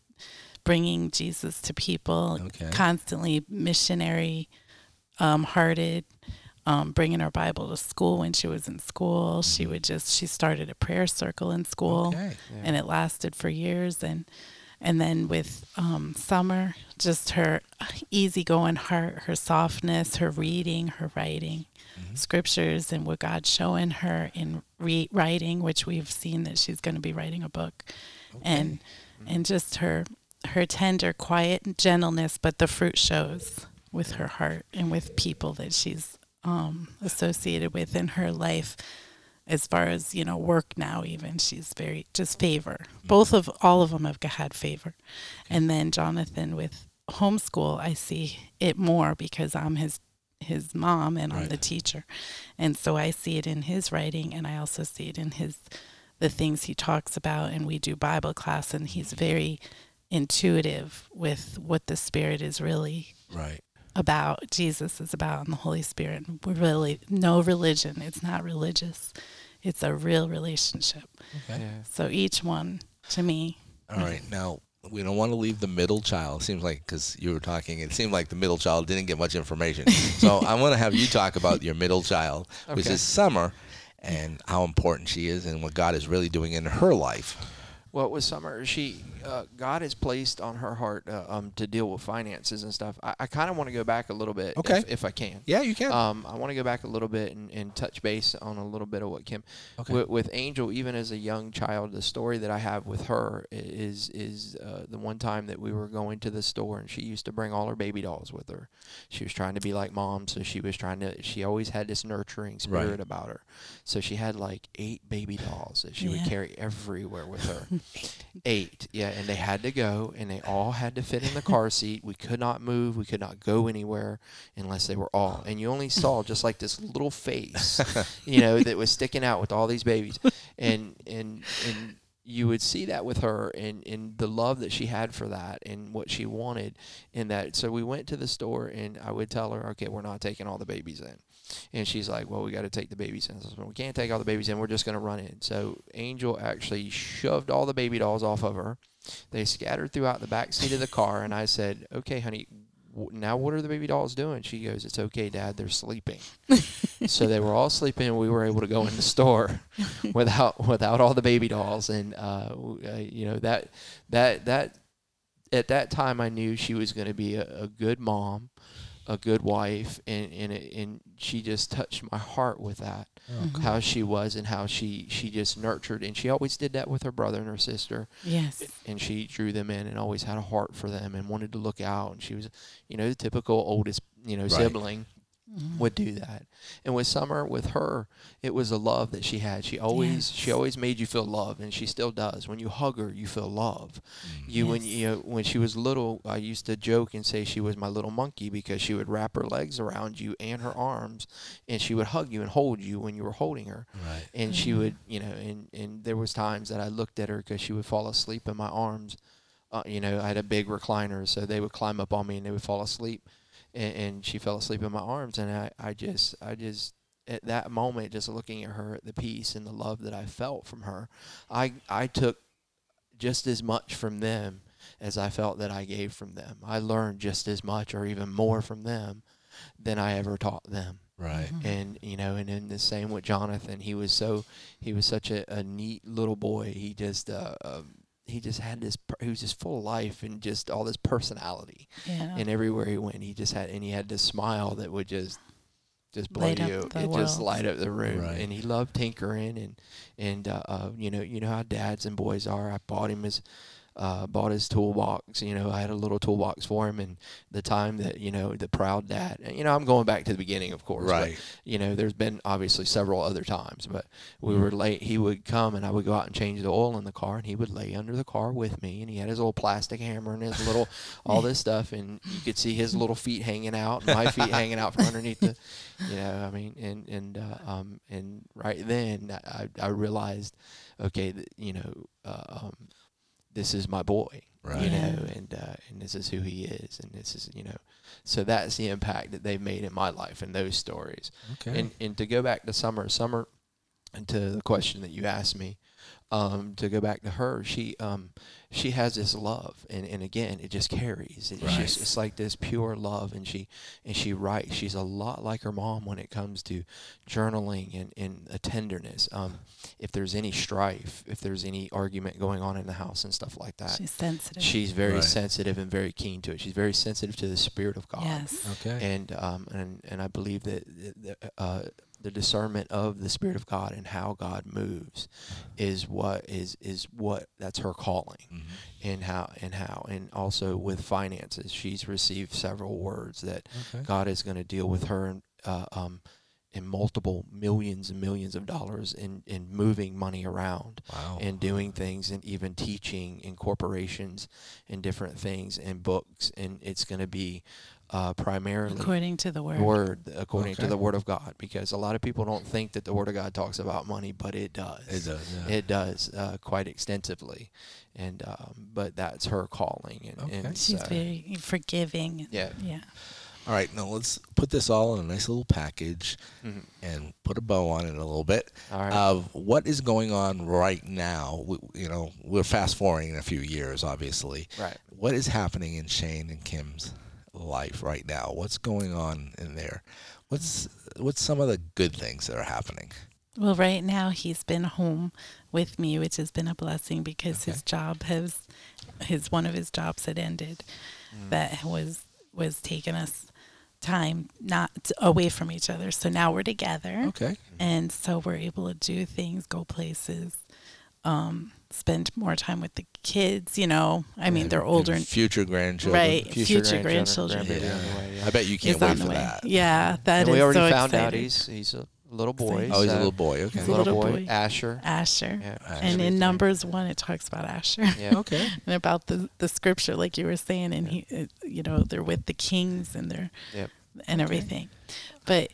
bringing Jesus to people. Okay. Constantly missionary, um, hearted. Um, bringing her Bible to school when she was in school. She would just she started a prayer circle in school, Okay. and it lasted for years. And and then with um, Summer, just her easygoing heart, her softness, her reading, her writing scriptures, and what God's showing her in re- writing, which we've seen that she's going to be writing a book, and and just her her tender, quiet gentleness, but the fruit shows with her heart and with people that she's um, associated with in her life as far as you know work now even she's very just favor. Both of all of them have had favor. And then jonathan with homeschool i see it more because i'm his his mom and i'm the teacher. And so i see it in his writing and i also see it in his the things he talks about and we do bible class and he's very intuitive with what the spirit is really Right. About Jesus is about and the Holy Spirit. We're really no religion. It's not religious. It's a real relationship. Okay. Yeah. So each one to me. All right. Now, we don't want to leave the middle child. Seems like because you were talking, it seemed like the middle child didn't get much information. so I want to have you talk about your middle child, which is Summer, and how important she is and what God is really doing in her life. Well, with Summer, she uh, God has placed on her heart uh, um, to deal with finances and stuff. I, I kind of want to go back a little bit, Okay. if, if I can. Yeah, you can. Um, I want to go back a little bit and, and touch base on a little bit of what Kim, Okay. with, with Angel, even as a young child, the story that I have with her is is uh, the one time that we were going to the store and she used to bring all her baby dolls with her. She was trying to be like mom, so she was trying to. She always had this nurturing spirit Right. about her. So she had like eight baby dolls that she would carry everywhere with her. eight, yeah, and they had to go, and they all had to fit in the car seat. We could not move. We could not go anywhere unless they were all. And you only saw just like this little face, you know, that was sticking out with all these babies, and and and you would see that with her and, and the love that she had for that and what she wanted in that. So we went to the store and I would tell her, okay, we're not taking all the babies in. And she's like, well, we got to take the babies in. Said, we can't take all the babies in. We're just going to run in. So Angel actually shoved all the baby dolls off of her. They scattered throughout the back seat of the car. And I said, okay, honey, w- now what are the baby dolls doing? She goes, it's okay, Dad. They're sleeping. so they were all sleeping, and we were able to go in the store without without all the baby dolls. And uh, uh, you know that that that at that time, I knew she was going to be a, a good mom, a good wife, and and it, and she just touched my heart with that. Oh, mm-hmm. How she was and how she she just nurtured and she always did that with her brother and her sister. Yes. and she drew them in and always had a heart for them and wanted to look out. And she was you know the typical oldest you know Right. sibling Mm-hmm. would do that. And with summer with her it was a love that she had. She always she always made you feel love and she still does. When you hug her you feel love. Mm-hmm. You when you know when she was little i used to joke and say she was my little monkey because she would wrap her legs around you and her arms and she would hug you and hold you when you were holding her. Right. and she mm-hmm. would you know and and there was times that i looked at her because she would fall asleep in my arms. Uh, you know i had a big recliner so they would climb up on me and they would fall asleep and, and she fell asleep in my arms and i i just i just at that moment just looking at her the peace and the love that i felt from her i i took just as much from them as i felt that i gave from them. I learned just as much or even more from them than i ever taught them. Right. and you know and in the same with jonathan he was so he was such a, a neat little boy. He just uh, um, he just had this per- he was just full of life and just all this personality Yeah. and everywhere he went he just had and he had this smile that would just just blow Light up you the it just light up the room Right. and he loved tinkering and and uh, uh, you know you know how dads and boys are i bought him his uh, bought his toolbox. You know, I had a little toolbox for him, and the time that you know the proud dad. You know, I'm going back to the beginning, of course. but, Right. you know, there's been obviously several other times, but Mm-hmm. we were late. He would come, and I would go out and change the oil in the car, and he would lay under the car with me, and he had his little plastic hammer and his little all this stuff, and you could see his little feet hanging out, my feet hanging out from underneath the, you know, I mean, and and uh, um and right then I I realized, okay, that, you know, uh, um, this is my boy, Right. you know, and uh, and this is who he is, and this is you know, so that's the impact that they've made in my life and those stories. Okay. And and to go back to summer, summer, and to the question that you asked me, um, to go back to her, she um, she has this love, and, and again, it just carries. It's Right. just it's like this pure love, and she and she writes. She's a lot like her mom when it comes to journaling and, and a tenderness. Um, if there's any strife, if there's any argument going on in the house and stuff like that, She's sensitive. she's very Right. sensitive and very keen to it. She's very sensitive to the spirit of God yes. Okay. and um, and and I believe that the, the, uh, the discernment of the Spirit of God and how God moves is what is is what that's her calling, Mhm. and how and how and also with finances, she's received several words that Okay. God is going to deal with her in, uh, um, in multiple millions and millions of dollars in in moving money around Wow. and doing things and even teaching in corporations and different things and books and it's going to be uh, primarily According to the word. word according Okay. to the word of God because a lot of people don't think that the word of God talks about money but it does It does. Yeah. it does uh, quite extensively and um, but that's her calling and, Okay. and She's so- very forgiving. yeah Yeah. All right. Now let's put this all in a nice little package Mhm. and put a bow on it a little bit. all right of what is going on right now. We, you know, we're fast forwarding in a few years, obviously. right What is happening in Shane and Kim's life right now? What's going on in there? What's what's some of the good things that are happening? Well, right now he's been home with me, which has been a blessing because Okay. his job has, his one of his jobs had ended, Mm. that was was taking us time not away from each other. So now we're together, Okay. and so we're able to do things, go places, um, spend more time with the kids. You know, I mean, And- they're older, and and, future grandchildren. right? Future, grandchildren. grandbaby Yeah. on way, yeah. I bet you can't wait for way. that. Yeah, that and is we already so found out he's he's a little boy Oh, he's a little boy. Okay. He's a little boy. Asher Asher. yeah Asher. And in Numbers one, it talks about Asher. yeah Okay. and about the the scripture, like you were saying, and he, uh, you know, they're with the kings and they're Yep. and everything. But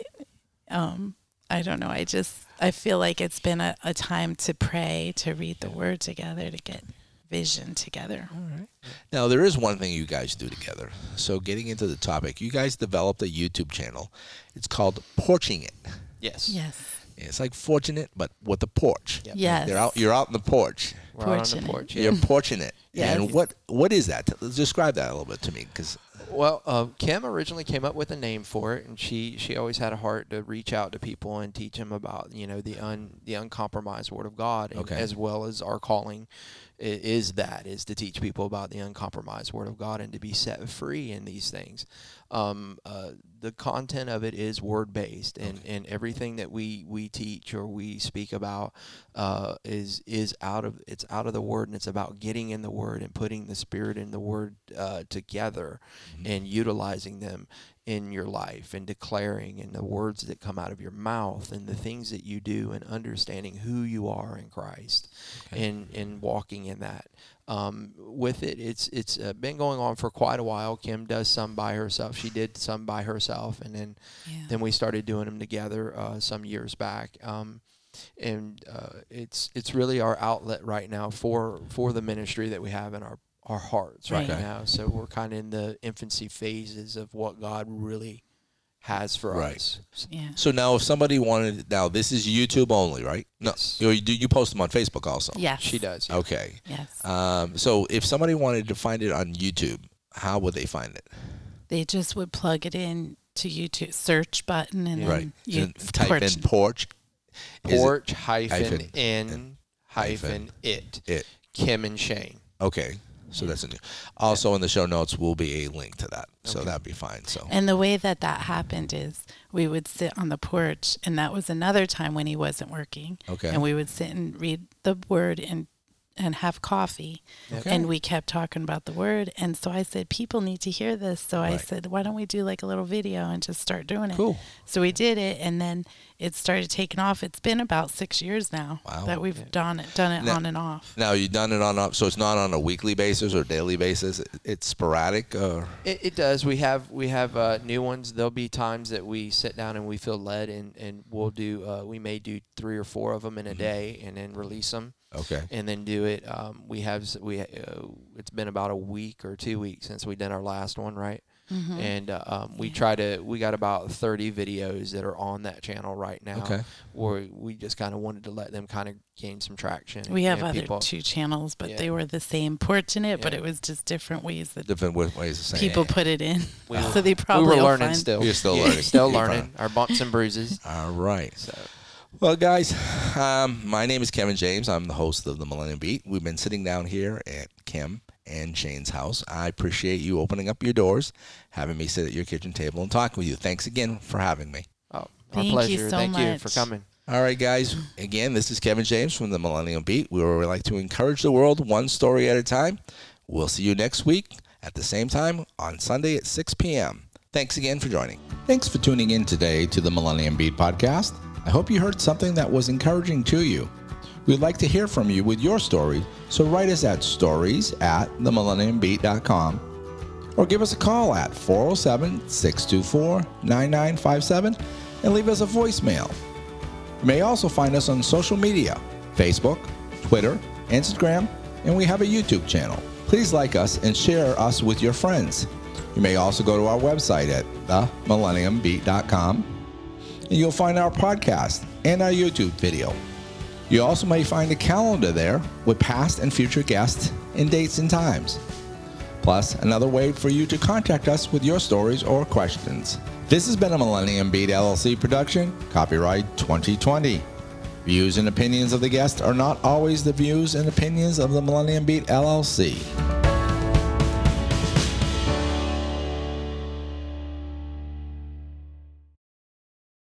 um, I don't know. I just I feel like it's been a, a time to pray, to read the Word together, to get vision together. All right. Now there is one thing you guys do together. So getting into the topic, you guys developed a YouTube channel. It's called Porch-n-it. yes Yes. It's like fortunate, but with a porch. Yep. Yes. They're out. You're out in the porch. we're out on the porch yeah. You're porching it. Yes. And what what is that? Describe that a little bit to me, because Well, uh, Kim originally came up with a name for it, and she she always had a heart to reach out to people and teach them about you know the un the uncompromised Word of God, and Okay. as well as our calling is that is to teach people about the uncompromised Word of God and to be set free in these things. Um, uh, the content of it is word based, and, and everything that we, we teach or we speak about uh, is is out of it's out of the Word, and it's about getting in the Word and putting the Spirit and the Word uh, together and utilizing them in your life and declaring and the words that come out of your mouth and the things that you do and understanding who you are in Christ Okay. and and walking in that. Um, with it, it's it's uh, been going on for quite a while. Kim does some by herself. She did some by herself, and then Yeah. then we started doing them together uh, some years back. Um, and uh, it's it's really our outlet right now for for the ministry that we have in our our hearts right Right. Okay. now. So we're kind of in the infancy phases of what God really has for Right. us. yeah. so now if somebody wanted now this is YouTube only, right? No, Yes. you you, you post them on Facebook also. Yes. She does. yeah. Okay. Yes. Um, so if somebody wanted to find it on YouTube, how would they find it? they just would plug it in to YouTube search button and right. then you And type porch- in porch. Is Porch hyphen hyphen in hyphen hyphen it. it. Kim and Shane. Okay. So that's a new. Also in the show notes will be a link to that. So that'd be fine. So And the way that that happened is we would sit on the porch, and that was another time when he wasn't working. okay. And we would sit and read the word and and have coffee. Okay. And we kept talking about the word. And so I said, people need to hear this. So I said, why don't we do like a little video and just start doing it? Cool. So we did it, and then it started taking off. It's been about six years now Wow. that we've Yeah. done it, done it Now- on and off. Now you've done it on off. so it's not on a weekly basis or daily basis. It's sporadic. Or It, it does. We have we have uh, new ones. There'll be times that we sit down and we feel led, and and we'll do. Uh, we may do three or four of them in a Mhm. day, and then release them, okay. and then do it. Um, we have we uh, it's been about a week or two weeks since we did our last one, right? and uh, um, we try to. We got about thirty videos that are on that channel right now. Okay. Where we just kind of wanted to let them kind of gain some traction. We have and other people, two channels, but Yeah. they were the same porch in it, but it was just different ways that Different ways of saying people it. put it in. We so they probably we were learning find- still. You're still learning. Still learning. Our bumps and bruises. All right. So Well, guys, um, my name is Kevin James. I'm the host of the Millennium Beat. We've been sitting down here at Kim and Shane's house. I appreciate you opening up your doors, having me sit at your kitchen table and talk with you. Thanks again for having me. oh, our Thank you pleasure. so Thank you for coming. All right, guys. Again, this is Kevin James from the Millennium Beat, where we like to encourage the world one story at a time. We'll see you next week at the same time on Sunday at 6 p.m. Thanks again for joining. Thanks for tuning in today to the Millennium Beat podcast. I hope you heard something that was encouraging to you. We'd like to hear from you with your story, so write us at stories at themillenniumbeat.com or give us a call at 407 624 9957 and leave us a voicemail. You may also find us on social media Facebook, Twitter, Instagram, and we have a YouTube channel. Please like us and share us with your friends. You may also go to our website at themillenniumbeat.com and you'll find our podcast and our YouTube video. You also may find a calendar there with past and future guests and dates and times. Plus, another way for you to contact us with your stories or questions. This has been a Millennium Beat LLC production, copyright 2020. Views and opinions of the guest are not always the views and opinions of the Millennium Beat LLC.